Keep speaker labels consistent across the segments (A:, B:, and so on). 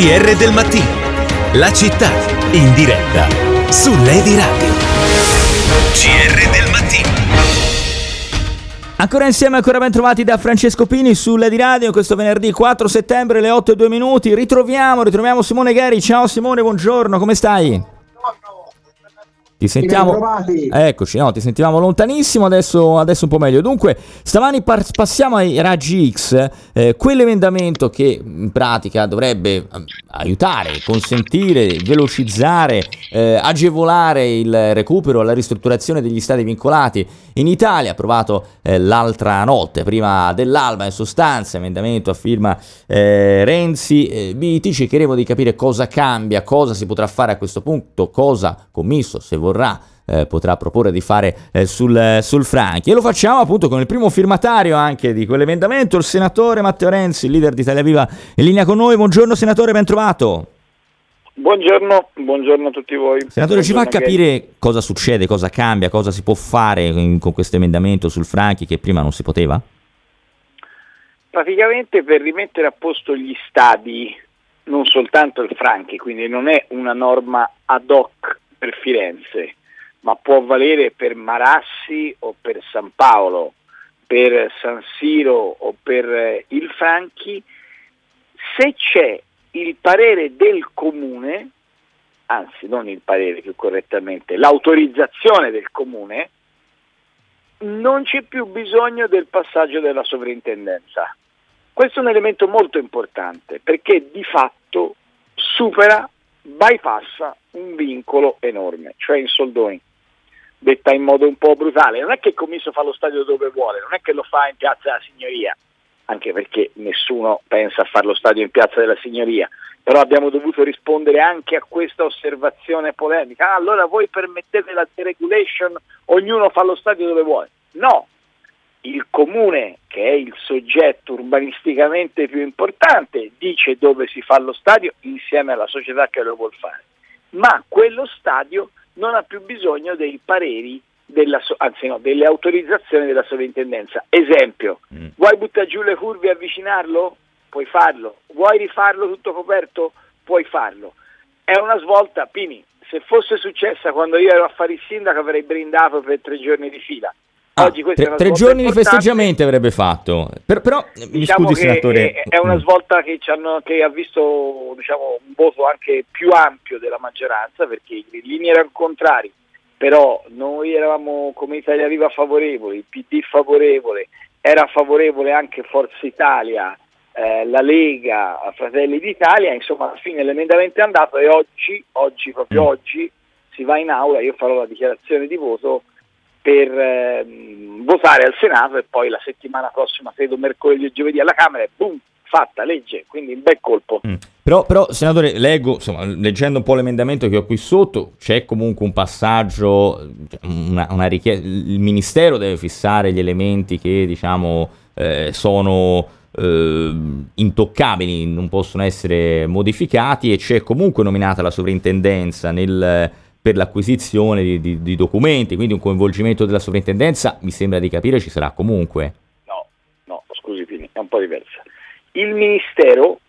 A: GR del mattino. La città in diretta su Lady Radio. GR del mattino.
B: Ancora insieme, ancora ben trovati da Francesco Pini su Lady Radio questo venerdì 4 settembre alle 8 e 2 minuti. Ritroviamo, ritroviamo Simone Gheri. Ciao Simone, buongiorno, come stai? Ti sentiamo. Eccoci, no, ti sentivamo lontanissimo, adesso, adesso un po' meglio. Dunque, stamani par- passiamo ai raggi X, eh, quell'emendamento che in pratica dovrebbe eh, aiutare, consentire, velocizzare, eh, agevolare il recupero, la ristrutturazione degli stati vincolati in Italia, approvato eh, l'altra notte, prima dell'alba in sostanza, emendamento a firma eh, Renzi. Eh, cercheremo di capire cosa cambia, cosa si potrà fare a questo punto, cosa commisso, se vuoi vorrà eh, potrà proporre di fare eh, sul, sul, Franchi. E lo facciamo appunto con il primo firmatario anche di quell'emendamento, il senatore Matteo Renzi, leader di Italia Viva, in linea con noi. Buongiorno senatore, ben trovato.
C: Buongiorno, buongiorno a tutti voi.
B: Senatore,
C: buongiorno
B: ci fa capire che... cosa succede, cosa cambia, cosa si può fare in, con questo emendamento sul Franchi che prima non si poteva?
C: Praticamente per rimettere a posto gli stadi, non soltanto il Franchi, quindi non è una norma ad hoc per Firenze, ma può valere per Marassi o per San Paolo, per San Siro o per eh, il Franchi, se c'è il parere del comune, anzi non il parere più correttamente, l'autorizzazione del comune, non c'è più bisogno del passaggio della sovrintendenza. Questo è un elemento molto importante perché di fatto supera bypassa un vincolo enorme, cioè in soldoni. Detta in modo un po' brutale, non è che il commisso fa lo stadio dove vuole, non è che lo fa in piazza della signoria, anche perché nessuno pensa a fare lo stadio in piazza della signoria, però abbiamo dovuto rispondere anche a questa osservazione polemica. Ah, allora voi permettete la deregulation, ognuno fa lo stadio dove vuole. No, il comune, che è il soggetto urbanisticamente più importante, dice dove si fa lo stadio insieme alla società che lo vuole fare, ma quello stadio non ha più bisogno dei pareri, della, anzi no, delle autorizzazioni della sovrintendenza. Esempio, mm. vuoi buttare giù le curve e avvicinarlo? Puoi farlo. Vuoi rifarlo tutto coperto? Puoi farlo. È una svolta, Pini, se fosse successa quando io ero a fare il sindaco avrei brindato per tre giorni di fila
B: Ah, tre, tre giorni di festeggiamenti avrebbe fatto. Per, però,
C: diciamo
B: mi scusi, senatore.
C: È, è una svolta che, hanno, che ha visto diciamo, un voto anche più ampio della maggioranza perché i linee erano contrari. Però noi eravamo come Italia Viva favorevoli, il PD favorevole, era favorevole anche Forza Italia, eh, la Lega, Fratelli d'Italia, insomma alla fine l'emendamento è andato e oggi, oggi proprio mm. oggi, si va in aula, io farò la dichiarazione di voto per eh, votare al Senato e poi la settimana prossima, credo mercoledì e giovedì alla Camera e boom, fatta legge, quindi un bel colpo. Mm.
B: Però, però, senatore, leggo, insomma, leggendo un po' l'emendamento che ho qui sotto, c'è comunque un passaggio, una, una richiesta, il Ministero deve fissare gli elementi che diciamo eh, sono eh, intoccabili, non possono essere modificati e c'è comunque nominata la sovrintendenza nel per l'acquisizione di, di, di, documenti, quindi un coinvolgimento della sovrintendenza, mi sembra di capire, ci sarà comunque.
C: No, no, scusi Pini, è un po' diversa. Il Ministero,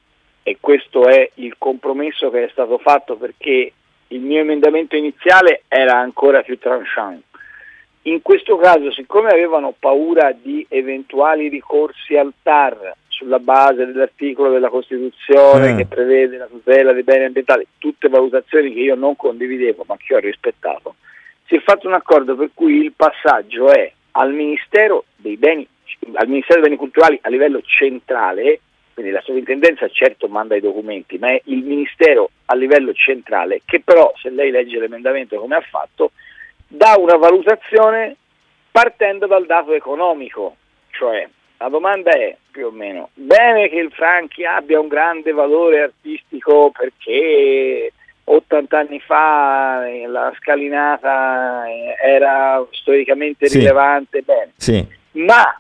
C: e questo è il compromesso che è stato fatto perché il mio emendamento iniziale era ancora più tranchant, in questo caso, siccome avevano paura di eventuali ricorsi al TAR sulla base dell'articolo della Costituzione mm. che prevede la tutela dei beni ambientali, tutte valutazioni che io non condividevo ma che ho rispettato, si è fatto un accordo per cui il passaggio è al Ministero dei Beni, al Ministero dei Beni Culturali a livello centrale, quindi la sovrintendenza certo manda i documenti, ma è il Ministero a livello centrale che però, se lei legge l'emendamento come ha fatto, dà una valutazione partendo dal dato economico, cioè la domanda è più o meno, bene che il Franchi abbia un grande valore artistico perché 80 anni fa eh, la scalinata eh, era storicamente sì. rilevante, bene.
B: Sì.
C: ma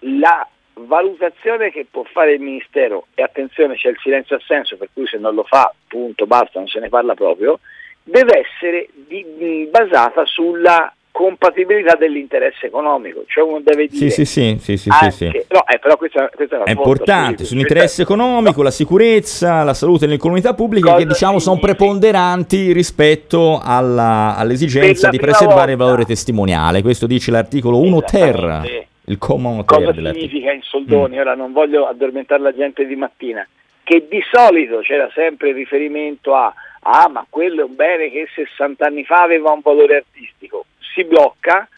C: la valutazione che può fare il Ministero, e attenzione c'è il silenzio assenso per cui se non lo fa, punto, basta, non se ne parla proprio, deve essere di, basata sulla compatibilità dell'interesse economico, cioè uno deve dire
B: sì, sì, sì, sì,
C: anche,
B: sì, sì.
C: No, eh, però questa, questa è, una
B: È importante, sull'interesse economico, la sicurezza, la salute nell'incomunità pubblica
C: Cosa
B: che diciamo sono preponderanti rispetto alla- all'esigenza di preservare il
C: volta.
B: valore testimoniale. Questo dice l'articolo 1 ter,
C: Esattamente.
B: il common
C: Cosa
B: ter dell'articolo.
C: significa in soldoni? Ora non voglio addormentare la gente di mattina, che di solito c'era sempre il riferimento a ah ma quello è un bene che 60 anni fa aveva un valore artistico, si blocca,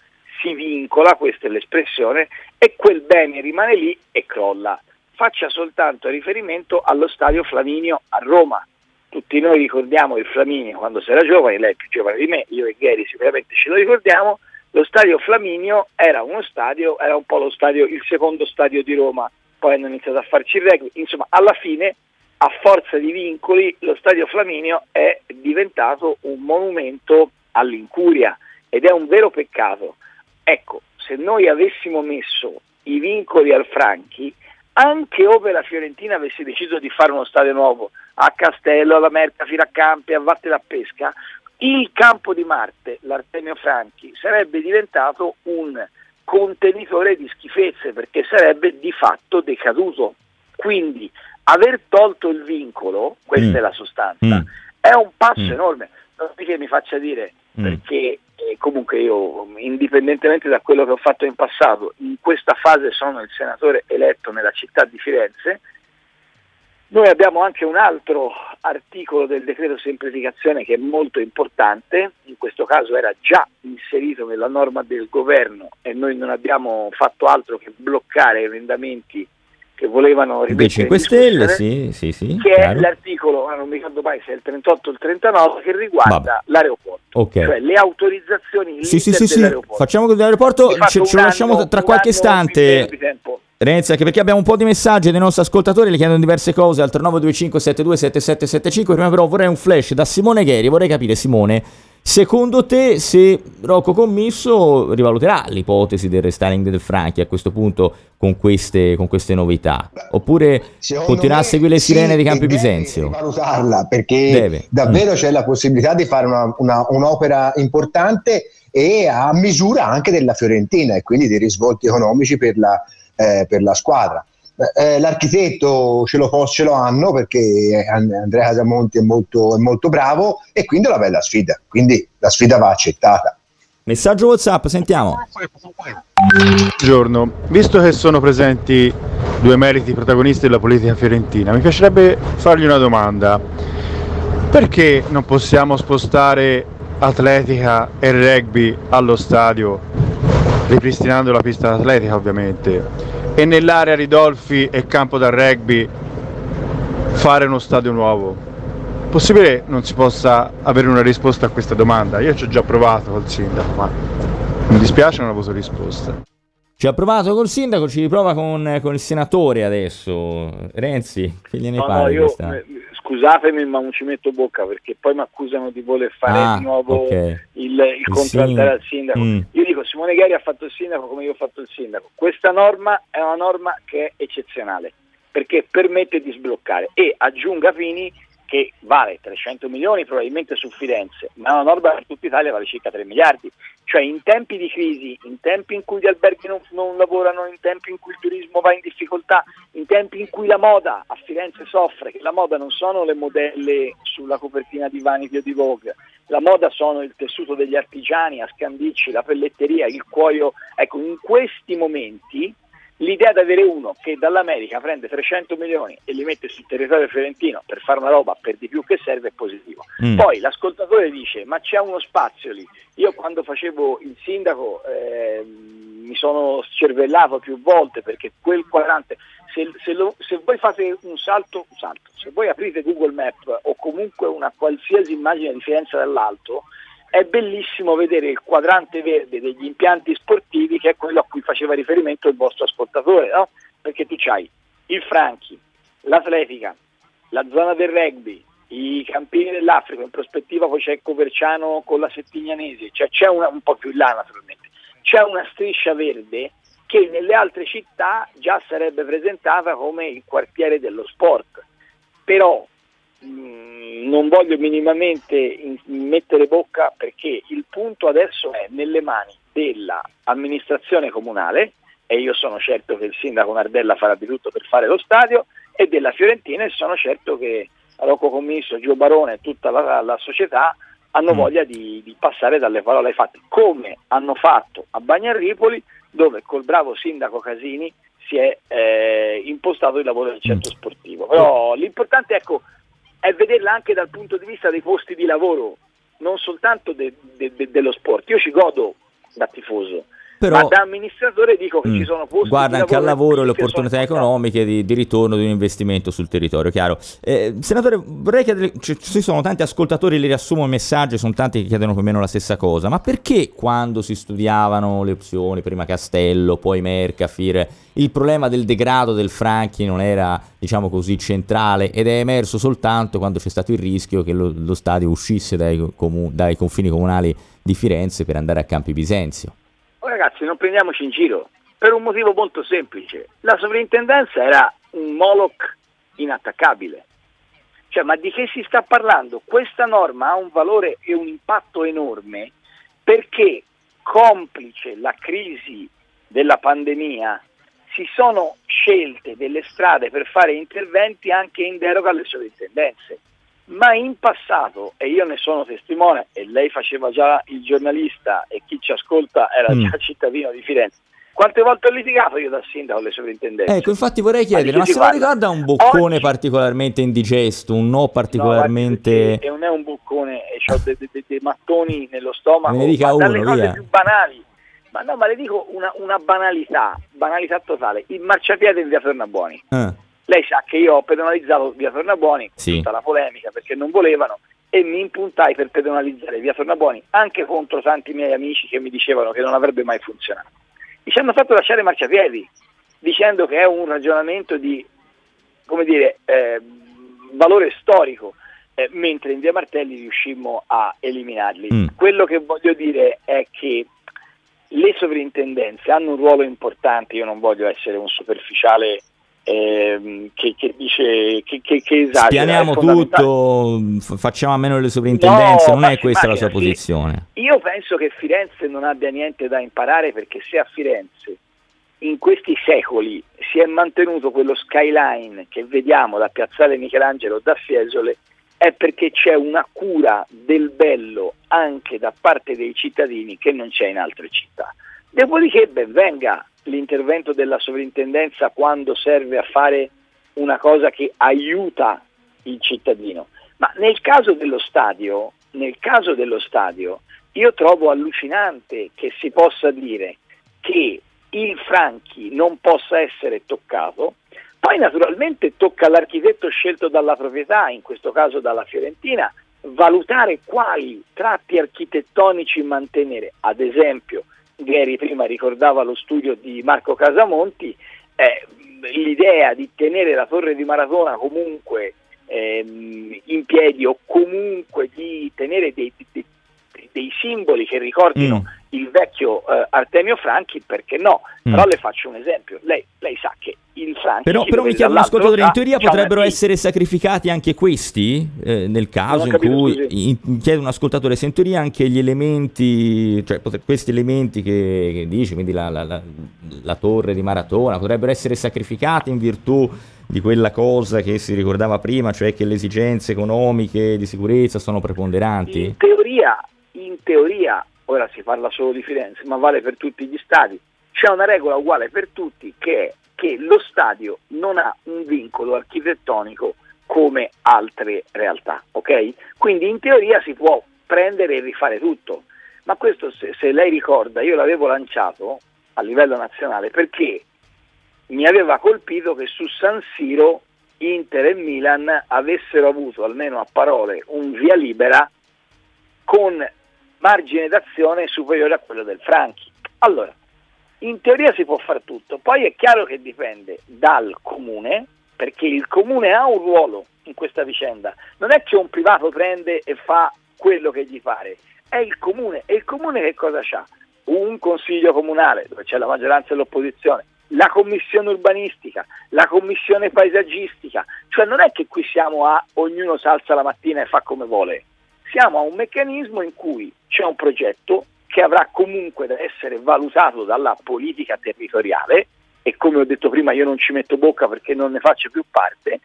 C: si vincola, questa è l'espressione, e quel bene rimane lì e crolla. Faccia soltanto riferimento allo stadio Flaminio a Roma. Tutti noi ricordiamo il Flaminio quando si era giovane, lei è più giovane di me, io e Gary sicuramente ce lo ricordiamo, lo stadio Flaminio era uno stadio, era un po' lo stadio, il secondo stadio di Roma, poi hanno iniziato a farci il rugby, insomma alla fine a forza di vincoli lo stadio Flaminio è diventato un monumento all'incuria ed è un vero peccato. Ecco, se noi avessimo messo i vincoli al Franchi, anche ove la Fiorentina avesse deciso di fare uno stadio nuovo a Castello, alla Merca, Firacampi, a Vatte da Pesca, il campo di Marte, l'Artemio Franchi, sarebbe diventato un contenitore di schifezze perché sarebbe di fatto decaduto. Quindi aver tolto il vincolo, questa
B: Mm.
C: è la sostanza,
B: Mm.
C: è un passo
B: Mm.
C: enorme. Non è che mi faccia dire,
B: Mm.
C: perché eh, comunque io, indipendentemente da quello che ho fatto in passato, in questa fase sono il senatore eletto nella città di Firenze. Noi abbiamo anche un altro articolo del decreto semplificazione che è molto importante, in questo caso era già inserito nella norma del governo e noi non abbiamo fatto altro che bloccare emendamenti che volevano
B: Dei
C: rimettere
B: 5
C: in
B: Stelle, sì, sì, sì.
C: che è
B: chiaro.
C: l'articolo, ora non mi ricordo mai se è il 38 o il 39, che riguarda
B: Vabbè.
C: l'aeroporto,
B: Ok.
C: cioè le autorizzazioni
B: Sì, sì, sì, sì.
C: dell'aeroporto.
B: Facciamo così l'aeroporto,
C: Di fatto
B: ce, lo lasciamo tra qualche istante.
C: Di.
B: Renzi, anche perché abbiamo un po' di messaggi dei nostri ascoltatori, li chiedono diverse cose al 3925 727775. Prima però vorrei un flash da Simone Gheri, vorrei capire Simone, secondo te se Rocco Commisso rivaluterà l'ipotesi del restyling del Franchi a questo punto con queste, con queste novità? Oppure
D: Secondo
B: continuerà a seguire le
D: sì,
B: sirene di
D: e
B: Campi Bisenzio?
D: valutarla perché
B: Deve.
D: davvero
B: Mm.
D: c'è la possibilità di fare una- una- un'opera importante e a misura anche della Fiorentina e quindi dei risvolti economici per la, eh, per la squadra. Eh, l'architetto ce lo, ce lo hanno perché And- Andrea Casamonti è molto, è molto bravo e quindi è una bella sfida, quindi la sfida va accettata.
B: Messaggio WhatsApp, sentiamo.
E: Buongiorno, visto che sono presenti due meriti protagonisti della politica fiorentina, mi piacerebbe fargli una domanda. Perché non possiamo spostare atletica e rugby allo stadio, ripristinando la pista atletica ovviamente, e nell'area Ridolfi e campo da rugby fare uno stadio nuovo? Possibile non si possa avere una risposta a questa domanda? Io ci ho già provato col sindaco, ma mi dispiace non ho avuto risposta.
B: Ci ha provato col sindaco, ci riprova con, con il senatore adesso. Renzi, che gliene
C: No,
B: pare
C: no, io,
B: questa?
C: eh, scusatemi ma non ci metto bocca perché poi mi accusano di voler fare
B: Ah,
C: di nuovo
B: ok.
C: il, il contraltare al sindaco.
B: Mm.
C: Io dico Simone Gheri ha fatto il sindaco come io ho fatto il sindaco. Questa norma è una norma che è eccezionale perché permette di sbloccare e aggiunga Fini che vale 300 milioni probabilmente su Firenze, ma è una norma per tutta Italia vale circa 3 miliardi. Cioè in tempi di crisi, in tempi in cui gli alberghi non, non lavorano, in tempi in cui il turismo va in difficoltà, in tempi in cui la moda a Firenze soffre, che la moda non sono le modelle sulla copertina di Vanity o di Vogue, la moda sono il tessuto degli artigiani a Scandicci, la pelletteria, il cuoio. Ecco, in questi momenti l'idea di avere uno che dall'America prende 300 milioni e li mette sul territorio fiorentino per fare una roba per di più che serve è positivo.
B: Mm.
C: Poi l'ascoltatore dice ma c'è uno spazio lì. Io quando facevo il sindaco eh, mi sono scervellato più volte perché quel quadrante, se, se lo- se voi fate un salto, un salto, se voi aprite Google Map o comunque una qualsiasi immagine di Firenze dall'alto, è bellissimo vedere il quadrante verde degli impianti sportivi che è quello a cui faceva riferimento il vostro ascoltatore, no? Perché tu c'hai il Franchi, l'atletica, la zona del rugby, i campini dell'Africa, in prospettiva poi c'è Coverciano con la Settignanese, cioè c'è una, un po' più là naturalmente, c'è una striscia verde che nelle altre città già sarebbe presentata come il quartiere dello sport, però mh, non voglio minimamente in, mettere bocca perché il punto adesso è nelle mani dell'amministrazione comunale e io sono certo che il sindaco Nardella farà di tutto per fare lo stadio e della Fiorentina e sono certo che Rocco Commisso, Gio Barone e tutta la, la società hanno mm. voglia di, di, passare dalle parole ai fatti, come hanno fatto a Bagnarripoli dove col bravo sindaco Casini si è eh, impostato il lavoro del centro mm. sportivo. Però l'importante ecco, è vederla anche dal punto di vista dei posti di lavoro, non soltanto de, de, de, dello sport. Io ci godo da tifoso, però, ma da amministratore dico che mh, ci mm. sono posti
B: guarda anche al lavoro e le opportunità economiche di, di, ritorno di un investimento sul territorio chiaro. Eh, senatore vorrei chiedere ci, ci sono tanti ascoltatori li riassumo il messaggio sono tanti che chiedono più o meno la stessa cosa ma perché quando si studiavano le opzioni prima Castello poi Mercafir il problema del degrado del Franchi non era diciamo così centrale ed è emerso soltanto quando c'è stato il rischio che lo, lo stadio uscisse dai, comu- dai confini comunali di Firenze per andare a Campi Bisenzio
C: ragazzi, non prendiamoci in giro, per un motivo molto semplice. La sovrintendenza era un Moloch inattaccabile. Cioè, ma di che si sta parlando? Questa norma ha un valore e un impatto enorme perché complice la crisi della pandemia si sono scelte delle strade per fare interventi anche in deroga alle sovrintendenze ma in passato, e io ne sono testimone, e lei faceva già il giornalista e chi ci ascolta era mm. già cittadino di Firenze, quante volte ho litigato io da sindaco alle sovrintendenze?
B: Ecco, infatti vorrei chiedere, ma, ma se non ricorda un boccone Oggi... particolarmente indigesto, un no particolarmente...
C: No, non è un boccone, ho dei, dei, dei, mattoni nello stomaco,
B: ne dica uno,
C: dalle cose via. più banali. Ma no, ma le dico una, una banalità, banalità totale, il marciapiede in via Tornabuoni. Eh lei sa che io ho pedonalizzato via Tornabuoni, sì. tutta la polemica perché non volevano, e mi impuntai per pedonalizzare via Tornabuoni anche contro tanti miei amici che mi dicevano che non avrebbe mai funzionato. Mi ci hanno fatto lasciare marciapiedi, dicendo che è un ragionamento di, come dire, eh, valore storico, eh, mentre in via Martelli riuscimmo a eliminarli. Mm. Quello che voglio dire è che le sovrintendenze hanno un ruolo importante, io non voglio essere un superficiale ehm, che, che, dice che, che, che esagera.
B: Spianiamo tutto, facciamo a meno le sovrintendenze, no, non è questa la sua posizione.
C: Io penso che Firenze non abbia niente da imparare perché se a Firenze in questi secoli si è mantenuto quello skyline che vediamo da Piazzale Michelangelo da Fiesole è perché c'è una cura del bello anche da parte dei cittadini che non c'è in altre città. Dopodiché ben venga l'intervento della sovrintendenza quando serve a fare una cosa che aiuta il cittadino. Ma nel caso dello stadio, nel caso dello stadio, io trovo allucinante che si possa dire che il Franchi non possa essere toccato, poi naturalmente tocca all'architetto scelto dalla proprietà, in questo caso dalla Fiorentina, valutare quali tratti architettonici mantenere, ad esempio Gary prima ricordava lo studio di Marco Casamonti, eh, l'idea di tenere la torre di Maratona comunque ehm, in piedi o comunque di tenere dei, dei, dei simboli che ricordino mm il vecchio eh, Artemio Franchi, perché no? Mm. Però le faccio un esempio, lei, lei sa che il Franchi...
B: Però, però mi chiama un ascoltatore, in teoria potrebbero essere sacrificati anche questi, eh, nel caso in cui in, chiede un ascoltatore, se in teoria anche gli elementi, cioè potre, questi elementi che, che dice, quindi la, la, la, la torre di Maratona, potrebbero essere sacrificati in virtù di quella cosa che si ricordava prima, cioè che le esigenze economiche di sicurezza sono preponderanti?
C: In teoria, in teoria ora si parla solo di Firenze, ma vale per tutti gli stadi, c'è una regola uguale per tutti che è che lo stadio non ha un vincolo architettonico come altre realtà, ok? Quindi in teoria si può prendere e rifare tutto, ma questo se, se lei ricorda io l'avevo lanciato a livello nazionale perché mi aveva colpito che su San Siro Inter e Milan avessero avuto almeno a parole un via libera con margine d'azione superiore a quello del Franchi. Allora, in teoria si può fare tutto, poi è chiaro che dipende dal comune, perché il comune ha un ruolo in questa vicenda, non è che un privato prende e fa quello che gli pare, è il comune, e il comune che cosa ha? Un consiglio comunale dove c'è la maggioranza e l'opposizione, la commissione urbanistica, la commissione paesaggistica, cioè non è che qui siamo a ognuno si alza la mattina e fa come vuole, siamo a un meccanismo in cui c'è un progetto che avrà comunque da essere valutato dalla politica territoriale e come ho detto prima io non ci metto bocca perché non ne faccio più parte,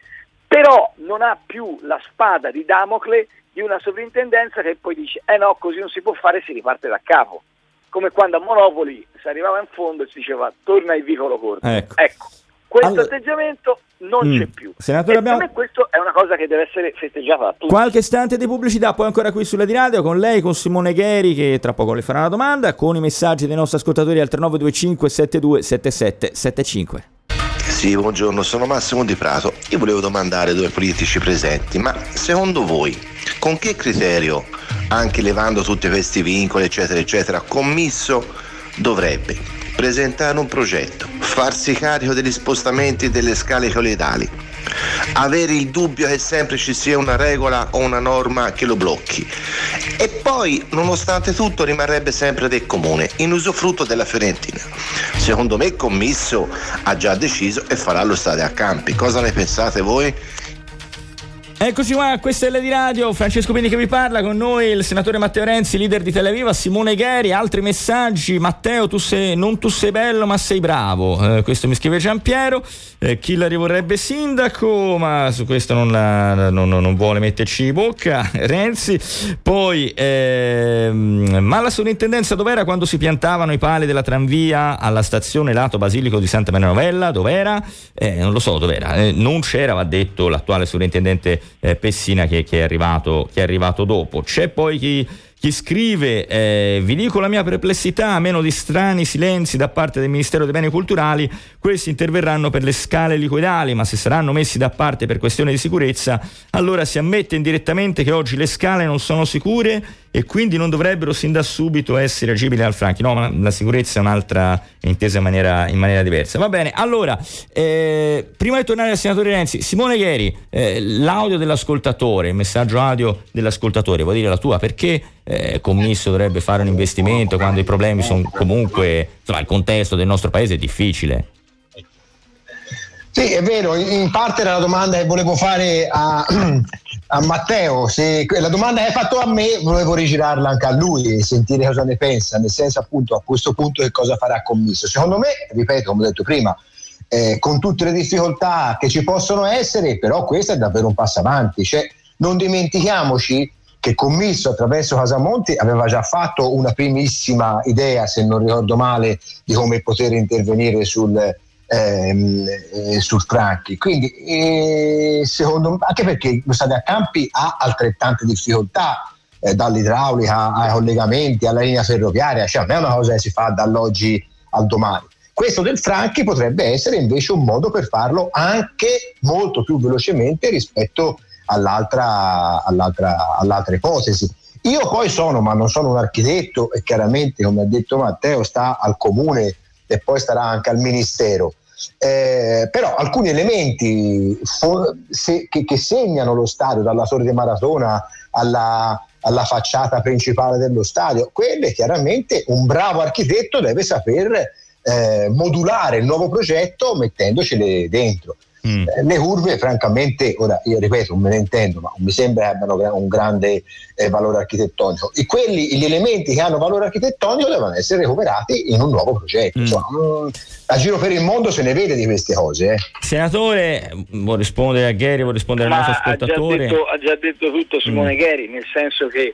C: però non ha più la spada di Damocle di una sovrintendenza che poi dice eh no così non si può fare si riparte da capo. Come quando a Monopoli si arrivava in fondo e si diceva torna il vicolo corto. Ecco, ecco questo allora, atteggiamento non mm, c'è più. Senatore, abbiamo... Per me questo è una cosa che deve essere festeggiata tutti.
B: Qualche istante di pubblicità, poi ancora qui sulla di radio con lei, con Simone Gheri che tra poco le farà una domanda, con i messaggi dei nostri ascoltatori al 3925 7277 75.
F: Sì, buongiorno, sono Massimo Di Prato. Io volevo domandare ai due politici presenti, ma secondo voi con che criterio, anche levando tutti questi vincoli, eccetera, eccetera, commisso dovrebbe presentare un progetto, farsi carico degli spostamenti delle scale colleidali, avere il dubbio che sempre ci sia una regola o una norma che lo blocchi. E poi nonostante tutto rimarrebbe sempre del comune in usufrutto della Fiorentina. Secondo me il commisso ha già deciso e farà lo stadio a campi. Cosa ne pensate voi?
B: Eccoci qua, questa è Lady Radio, Francesco Pini che vi parla, con noi il senatore Matteo Renzi, leader di Televiva, Simone Gheri, altri messaggi, Matteo tu sei, non tu sei bello ma sei bravo, eh, questo mi scrive Giampiero, eh, chi la rivorrebbe sindaco, ma su questo non, la, non, non vuole metterci bocca, Renzi, poi ehm, ma la sovrintendenza dov'era quando si piantavano i pali della tranvia alla stazione lato Basilico di Santa Maria Novella, dov'era? Eh, non lo so dov'era, eh, non c'era, va detto l'attuale sovrintendente eh, Pessina che, che, è arrivato, che è arrivato dopo. C'è poi chi chi scrive, eh, vi dico la mia perplessità, a meno di strani silenzi da parte del Ministero dei Beni Culturali, questi interverranno per le scale liquidali, ma se saranno messi da parte per questione di sicurezza, allora si ammette indirettamente che oggi le scale non sono sicure e quindi non dovrebbero sin da subito essere agibili al franchi. No, ma la sicurezza è un'altra, intesa in maniera, in maniera, diversa. Va bene, allora, eh, prima di tornare al senatore Renzi, Simone Gheri, eh, l'audio dell'ascoltatore, il messaggio audio dell'ascoltatore, vuol dire la tua, perché eh, commisso dovrebbe fare un investimento quando i problemi sono comunque, insomma, il contesto del nostro paese è difficile.
D: Sì, è vero, in parte era la domanda che volevo fare a, a Matteo, se la domanda che hai fatto a me volevo rigirarla anche a lui e sentire cosa ne pensa, nel senso appunto a questo punto che cosa farà commisso. Secondo me, ripeto, come ho detto prima, eh, con tutte le difficoltà che ci possono essere, però questo è davvero un passo avanti. Cioè, non dimentichiamoci che Commisso attraverso Casamonti aveva già fatto una primissima idea, se non ricordo male, di come poter intervenire sul, ehm, eh, sul Franchi. Quindi, eh, secondo me, anche perché lo stadio a campi ha altrettante difficoltà, eh, dall'idraulica ai collegamenti, alla linea ferroviaria, cioè non è una cosa che si fa dall'oggi al domani. Questo del Franchi potrebbe essere invece un modo per farlo anche molto più velocemente rispetto all'altra, all'altra, all'altra ipotesi. Io poi sono, ma non sono un architetto e chiaramente, come ha detto Matteo, sta al comune e poi starà anche al ministero. Eh, però alcuni elementi fo- se, che, che, segnano lo stadio, dalla torre di maratona alla, alla facciata principale dello stadio, quelle chiaramente un bravo architetto deve saper eh, modulare il nuovo progetto mettendocele dentro. Mm. Eh, le curve, francamente, ora io ripeto, non me ne intendo, ma mi sembra che abbiano un grande eh, valore architettonico. E quelli, gli elementi che hanno valore architettonico devono essere recuperati in un nuovo progetto. Mm. Insomma, mm, a giro per il mondo se ne vede di queste cose. Eh.
B: Senatore, vuoi rispondere a Gary, vuoi rispondere al nostro ascoltatore?
C: Ha già detto, ha già detto tutto Simone mm. Gary, nel senso che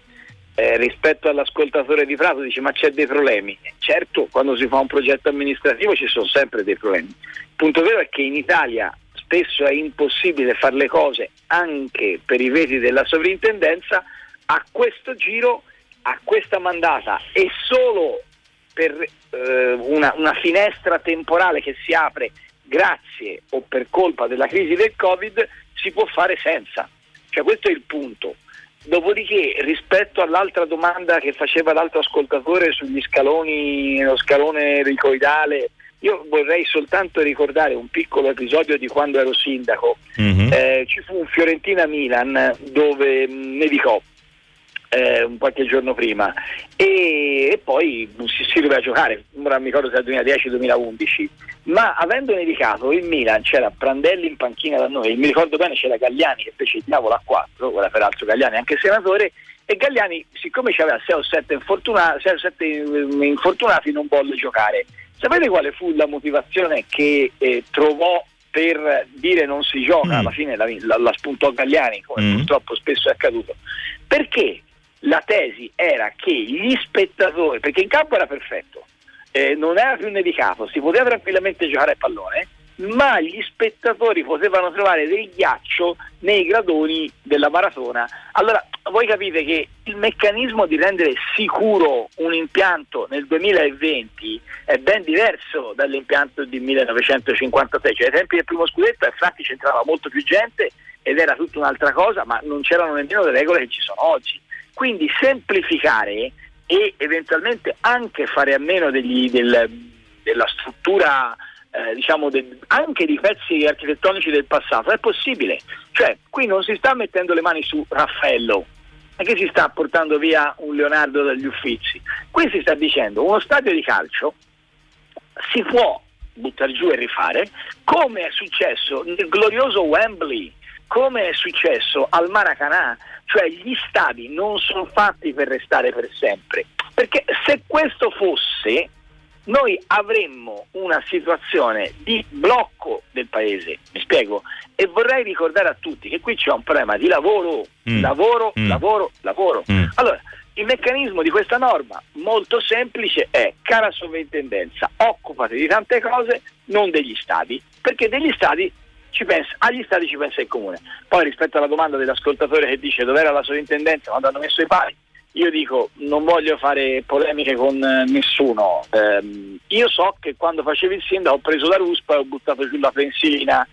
C: eh, rispetto all'ascoltatore di Prato dice ma c'è dei problemi. Certo, quando si fa un progetto amministrativo ci sono sempre dei problemi. Il punto vero è che in Italia spesso è impossibile fare le cose anche per i veti della sovrintendenza, a questo giro, a questa mandata e solo per eh, una, una finestra temporale che si apre grazie o per colpa della crisi del Covid si può fare senza. Cioè questo è il punto. Dopodiché, rispetto all'altra domanda che faceva l'altro ascoltatore sugli scaloni, lo scalone ricoidale io vorrei soltanto ricordare un piccolo episodio di quando ero sindaco. Mm-hmm. Eh, ci fu un Fiorentina-Milan dove mh, nevicò. eh, un qualche giorno prima e, e poi si, si doveva giocare, non mi ricordo se era 2010-2011, ma avendo nevicato il Milan c'era Prandelli in panchina da noi, mi ricordo bene c'era Gagliani che fece il diavolo a 4, ora peraltro Gagliani è anche senatore, e Gagliani siccome aveva 6 o 7 infortunati, infortunati non volle giocare. Sapete quale fu la motivazione che eh, trovò per dire non si gioca? Mm. Alla fine la, la, la spuntò Gagliani, come mm. purtroppo spesso è accaduto. Perché la tesi era che gli spettatori, perché in campo era perfetto, eh, non era più nevicato, si poteva tranquillamente giocare a pallone, ma gli spettatori potevano trovare del ghiaccio nei gradoni della maratona. Allora, voi capite che il meccanismo di rendere sicuro un impianto nel 2020 è ben diverso dall'impianto di 1956, cioè ai tempi del primo scudetto infatti c'entrava molto più gente ed era tutta un'altra cosa, ma non c'erano nemmeno le regole che ci sono oggi. Quindi semplificare e eventualmente anche fare a meno degli, del, della struttura eh, diciamo de, anche di pezzi architettonici del passato è possibile. Cioè qui non si sta mettendo le mani su Raffaello e che si sta portando via un Leonardo dagli uffizi? Qui si sta dicendo uno stadio di calcio si può buttare giù e rifare come è successo nel glorioso Wembley come è successo al Maracanã, cioè gli stadi non sono fatti per restare per sempre, perché se questo fosse noi avremmo una situazione di blocco del paese, mi spiego, e vorrei ricordare a tutti che qui c'è un problema di lavoro, mm. lavoro, mm. lavoro, lavoro. Mm. Allora, il meccanismo di questa norma molto semplice è, cara sovrintendenza, occupati di tante cose, non degli stadi, perché degli stadi pensa, agli stati ci pensa il comune. Poi rispetto alla domanda dell'ascoltatore che dice dov'era la sovrintendenza quando hanno messo i pali, io dico non voglio fare polemiche con eh, nessuno. Eh, io so che quando facevo il sindaco ho preso la ruspa e ho buttato giù la pensilina,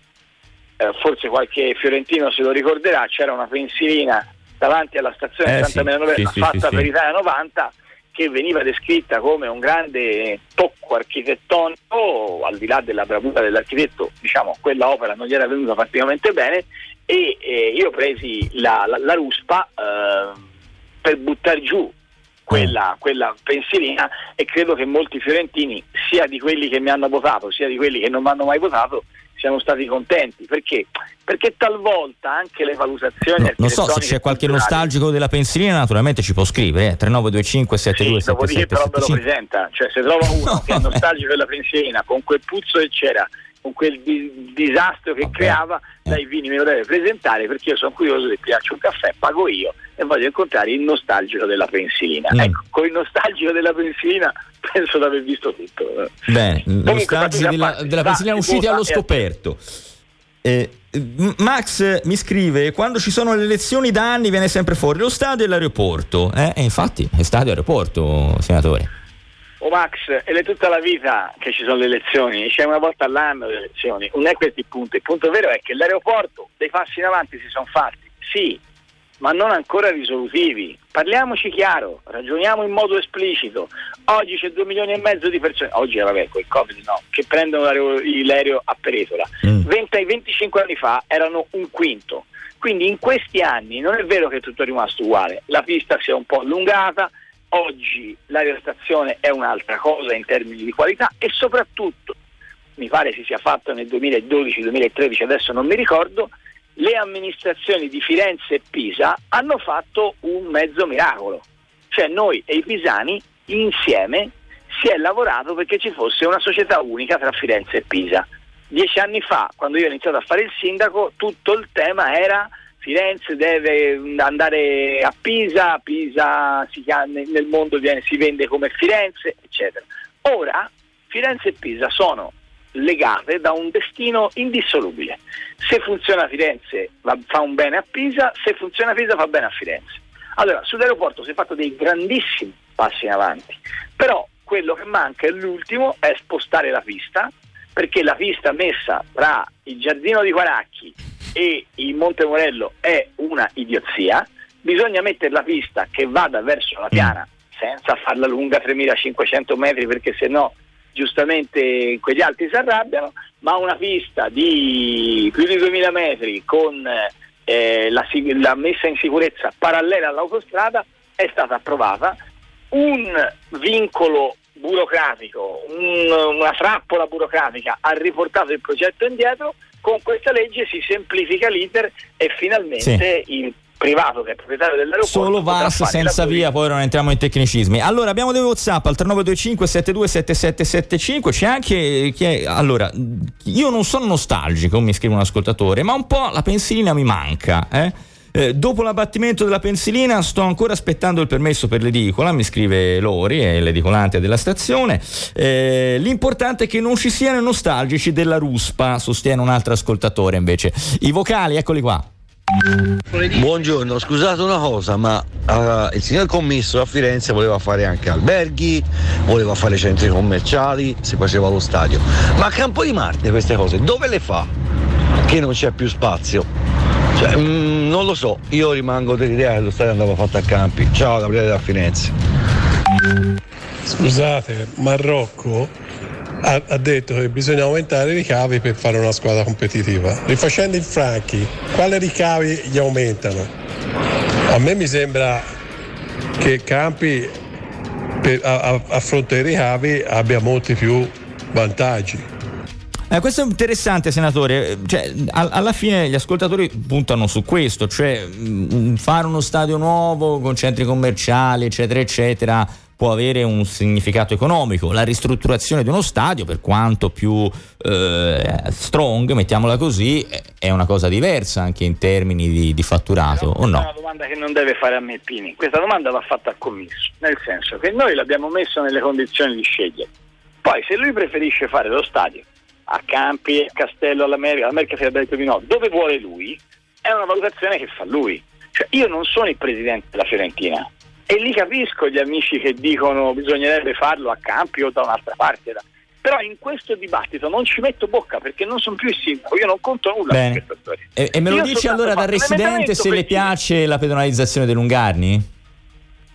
C: eh, forse qualche fiorentino se lo ricorderà, c'era una pensilina davanti alla stazione
B: eh,
C: Santa Maria Novella
B: sì,
C: fatta
B: sì,
C: per
B: sì.
C: Italia 90 che veniva descritta come un grande tocco architettonico, al di là della bravura dell'architetto, diciamo quella opera non gli era venuta praticamente bene e eh, io presi la, la, la ruspa eh, per buttare giù quella, quella pensilina e credo che molti fiorentini, sia di quelli che mi hanno votato, sia di quelli che non mi hanno mai votato, siamo stati contenti. Perché, perché talvolta anche le valutazioni
B: no, non so se c'è qualche nostalgico della pensilina naturalmente ci può scrivere eh? 3925 72
C: sì, dopodiché però me lo presenta. Cioè se trova uno no, che è nostalgico della pensilina con quel puzzo che c'era con quel di- disastro che
B: Vabbè.
C: creava
B: Eh.
C: dai vini me lo deve presentare perché io sono curioso se piace un caffè pago io e voglio incontrare il nostalgico della pensilina
B: Mm.
C: ecco con il nostalgico della pensilina penso di aver visto tutto
B: nostalgici
C: fatemi
B: della,
C: parte,
B: della pensilina
C: si
B: usciti allo
C: e-
B: scoperto. Eh, Max eh, mi scrive: Quando ci sono le elezioni da anni viene sempre fuori lo stadio e l'aeroporto. Eh, e infatti, è stadio e aeroporto, senatore.
C: Oh Max, ed è tutta la vita che ci sono le elezioni, c'è una volta all'anno le elezioni, non è questo il punto, il punto vero è che l'aeroporto dei passi in avanti si sono fatti, sì, ma non ancora risolutivi. Parliamoci chiaro, ragioniamo in modo esplicito. Oggi c'è 2 milioni e mezzo di persone, oggi vabbè, con il Covid no, che prendono l'aereo, l'aereo a Peretola.
B: Mm.
C: 20 25 anni fa erano un quinto. Quindi in questi anni non è vero che tutto è rimasto uguale, la pista si è un po' allungata, oggi l'aerostazione è un'altra cosa in termini di qualità e soprattutto, mi pare si sia fatto nel 2012-2013, adesso non mi ricordo, le amministrazioni di Firenze e Pisa hanno fatto un mezzo miracolo, cioè noi e i pisani insieme si è lavorato perché ci fosse una società unica tra Firenze e Pisa. Dieci anni fa, quando io ho iniziato a fare il sindaco, tutto il tema era Firenze deve andare a Pisa, Pisa chiama- nel mondo viene- si vende come Firenze, eccetera. Ora Firenze e Pisa sono legate da un destino indissolubile. Se funziona Firenze fa un bene a Pisa, se funziona Pisa fa bene a Firenze. Allora, sull'aeroporto si è fatto dei grandissimi passi in avanti, però quello che manca è l'ultimo, è spostare la pista, perché la pista messa tra il giardino di Quaracchi e il Monte Morello è una idiozia, bisogna mettere la pista che vada verso la piana senza farla lunga 3500 metri perché sennò giustamente quegli altri si arrabbiano, ma una pista di più di 2000 metri con eh, la, la messa in sicurezza parallela all'autostrada è stata approvata, un vincolo burocratico, un, una trappola burocratica ha riportato il progetto indietro, con questa legge si semplifica l'iter e finalmente sì. il privato che è proprietario dell'aeroporto
B: solo VAS senza via poi non entriamo in tecnicismi allora abbiamo dei whatsapp al 3925 727775 c'è anche chi è, allora io non sono nostalgico mi scrive un ascoltatore ma un po' la pensilina mi manca eh? Eh, dopo l'abbattimento della pensilina sto ancora aspettando il permesso per l'edicola, mi scrive Lori, è l'edicolante della stazione. Eh, l'importante è che non ci siano nostalgici della ruspa, sostiene un altro ascoltatore invece. I vocali, eccoli qua.
G: Buongiorno, scusate una cosa, ma uh, il signor commesso a Firenze voleva fare anche alberghi, voleva fare centri commerciali, si faceva lo stadio. Ma a Campo di Marte queste cose dove le fa? Che non c'è più spazio. Cioè, mm, non lo so, io rimango dell'idea che lo stadio andava fatto a campi. Ciao Gabriele da Firenze.
H: Scusate, Marocco ha, ha, detto che bisogna aumentare i ricavi per fare una squadra competitiva. Rifacendo il Franchi, quali ricavi gli aumentano? A me mi sembra che Campi per, a, a, a fronte dei ricavi abbia molti più vantaggi.
B: Eh, questo è interessante, senatore. Cioè, alla fine gli ascoltatori puntano su questo, cioè mh, fare uno stadio nuovo con centri commerciali, eccetera, eccetera può avere un significato economico. La ristrutturazione di uno stadio, per quanto più eh, strong, mettiamola così, è una cosa diversa anche in termini di, di fatturato, o no?
C: È una domanda che non deve fare a me Pini, questa domanda va fatta a commisso, nel senso che noi l'abbiamo messo nelle condizioni di scegliere. Poi se lui preferisce fare lo stadio a Campi, a Castello, all'America, all'America Filadelfia di no, dove vuole lui, è una valutazione che fa lui. Cioè, io non sono il presidente della Fiorentina, e lì capisco gli amici che dicono bisognerebbe farlo a campi o da un'altra parte. Però in questo dibattito non ci metto bocca perché non sono più il sindaco, io non conto nulla Bene.
B: di questa storia. E, e me lo io dici allora da residente se le piace la pedonalizzazione dei Lungarni?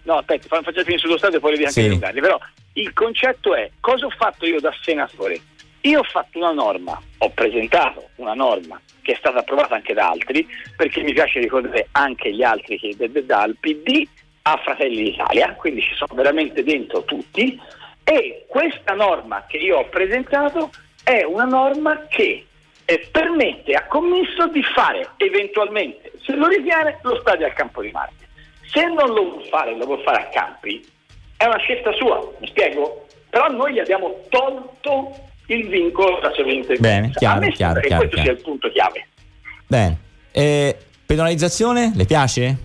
C: No, aspetta, faccio finire sullo stadio e poi le dico anche sì. Lungarni. Però il concetto è cosa ho fatto io da senatore? Io ho fatto una norma, ho presentato una norma che è stata approvata anche da altri, perché mi piace ricordare anche gli altri che dal PD a Fratelli d'Italia, quindi ci sono veramente dentro tutti e questa norma che io ho presentato è una norma che eh, permette a Commisso di fare eventualmente, se lo ritiene, lo stadio al campo di Marte. Se non lo vuole fare, lo vuole fare a campi, è una scelta sua, mi spiego? Però noi gli abbiamo tolto il vincolo da sovrintendenza.
B: Bene, chiaro, chiaro, chiaro,
C: questo chiaro. sia il punto chiave.
B: Bene. Eh, penalizzazione, le piace?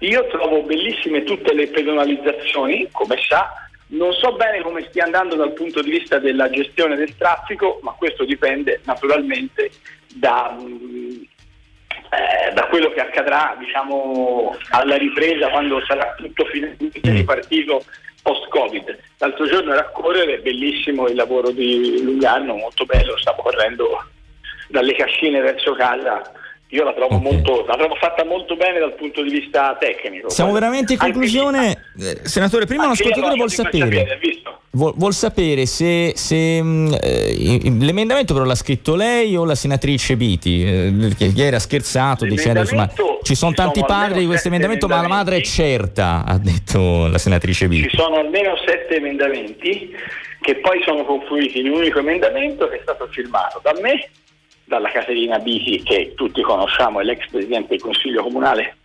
C: Io trovo bellissime tutte le pedonalizzazioni, come sa, non so bene come stia andando dal punto di vista della gestione del traffico, ma questo dipende naturalmente da, eh, da quello che accadrà diciamo, alla ripresa quando sarà tutto finalmente mm. ripartito post-Covid. L'altro giorno era a correre, bellissimo il lavoro di Lugano, molto bello, sta correndo dalle cascine verso casa io la trovo, okay. molto, la trovo, fatta molto bene dal punto di vista tecnico.
B: Siamo Poi, veramente in conclusione. Eh, senatore, prima un ascoltatore vuol sapere. Vuol, vuol, sapere se, se mh, mm, eh, l'emendamento però l'ha scritto lei o la senatrice Biti, eh, perché ieri ha scherzato dicendo insomma ci sono tanti padri di questo emendamento ma la madre è certa, ha detto la senatrice Biti.
C: Ci sono almeno sette emendamenti che poi sono confluiti in un unico emendamento che è stato firmato da me, dalla Caterina Biti, che tutti conosciamo, è l'ex presidente del Consiglio Comunale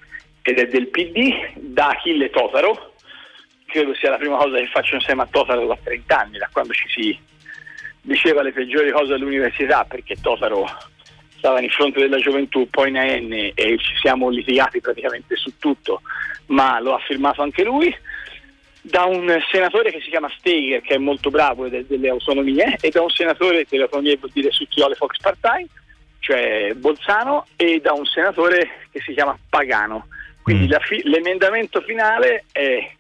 C: ed è del PD, da Achille Totaro, credo sia la prima cosa che faccio insieme a Totaro da 30 anni, da quando ci si diceva le peggiori cose all'università, perché Totaro stava in fronte della gioventù, poi in AN e ci siamo litigati praticamente su tutto, ma lo ha firmato anche lui da un senatore che si chiama Steger, che è molto bravo è delle autonomie, e da un senatore delle autonomie vuol dire Succhiole Fox Part-Time, cioè Bolzano, e da un senatore che si chiama Pagano. Quindi mm. fi- l'emendamento finale è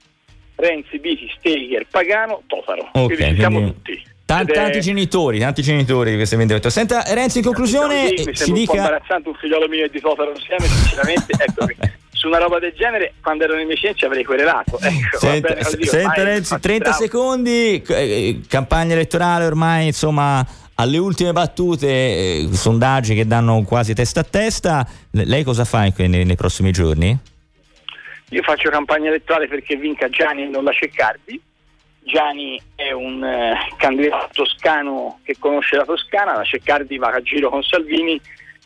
C: Renzi, Biti, Steger, Pagano, Totaro.
B: Okay,
C: quindi siamo quindi... tutti.
B: Tanti, tanti genitori, tanti genitori di questo emendamento. Senta Renzi, in conclusione,
C: sì, mi ci dica... un po' imbarazzante un figliolo mio e di Totaro insieme, sinceramente, eccomi. su una roba del genere quando ero nei miei cienci avrei querelato ecco,
B: senta, bene, senta Renzi 30 bravo. secondi eh, campagna elettorale ormai insomma alle ultime battute eh, sondaggi che danno quasi testa a testa lei cosa fa nei, nei prossimi giorni?
C: io faccio campagna elettorale perché vinca Gianni e non la Ceccardi. Gianni è un eh, candidato toscano che conosce la Toscana, la Ceccardi va a giro con Salvini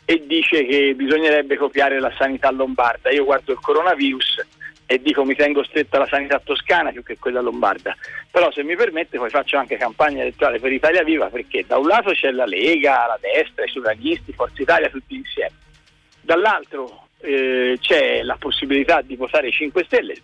C: e dice che bisognerebbe copiare la sanità lombarda. Io guardo il coronavirus e dico mi tengo stretta alla sanità toscana più che quella lombarda. Però se mi permette poi faccio anche campagna elettorale per Italia Viva perché da un lato c'è la Lega, la destra, i sovranisti, Forza Italia, tutti insieme. Dall'altro eh, c'è la possibilità di votare 5 Stelle,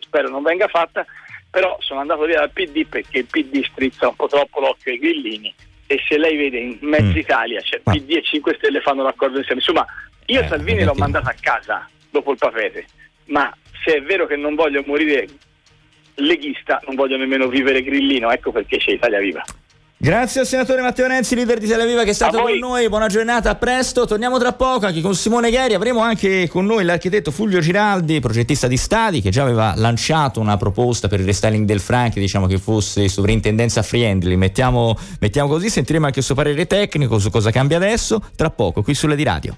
C: spero non venga fatta, però sono andato via dal PD perché il PD strizza un po' troppo l'occhio ai grillini e se lei vede in mezza mm. Italia cioè PD e 5 Stelle fanno l'accordo insieme. Insomma, io eh, Salvini l'ho mandato a casa dopo il papete, ma se è vero che non voglio morire leghista, non voglio nemmeno vivere grillino, ecco perché c'è Italia Viva.
B: Grazie al senatore Matteo Renzi, leader di Televiva che è stato con noi. Buona giornata, a presto. Torniamo tra poco anche con Simone Gheri. Avremo anche con noi l'architetto Fulvio Giraldi, progettista di stadi, che già aveva lanciato una proposta per il restyling del Franchi, diciamo che fosse sovrintendenza friendly. Mettiamo, mettiamo così, sentiremo anche il suo parere tecnico su cosa cambia adesso. Tra poco, qui sulla di radio.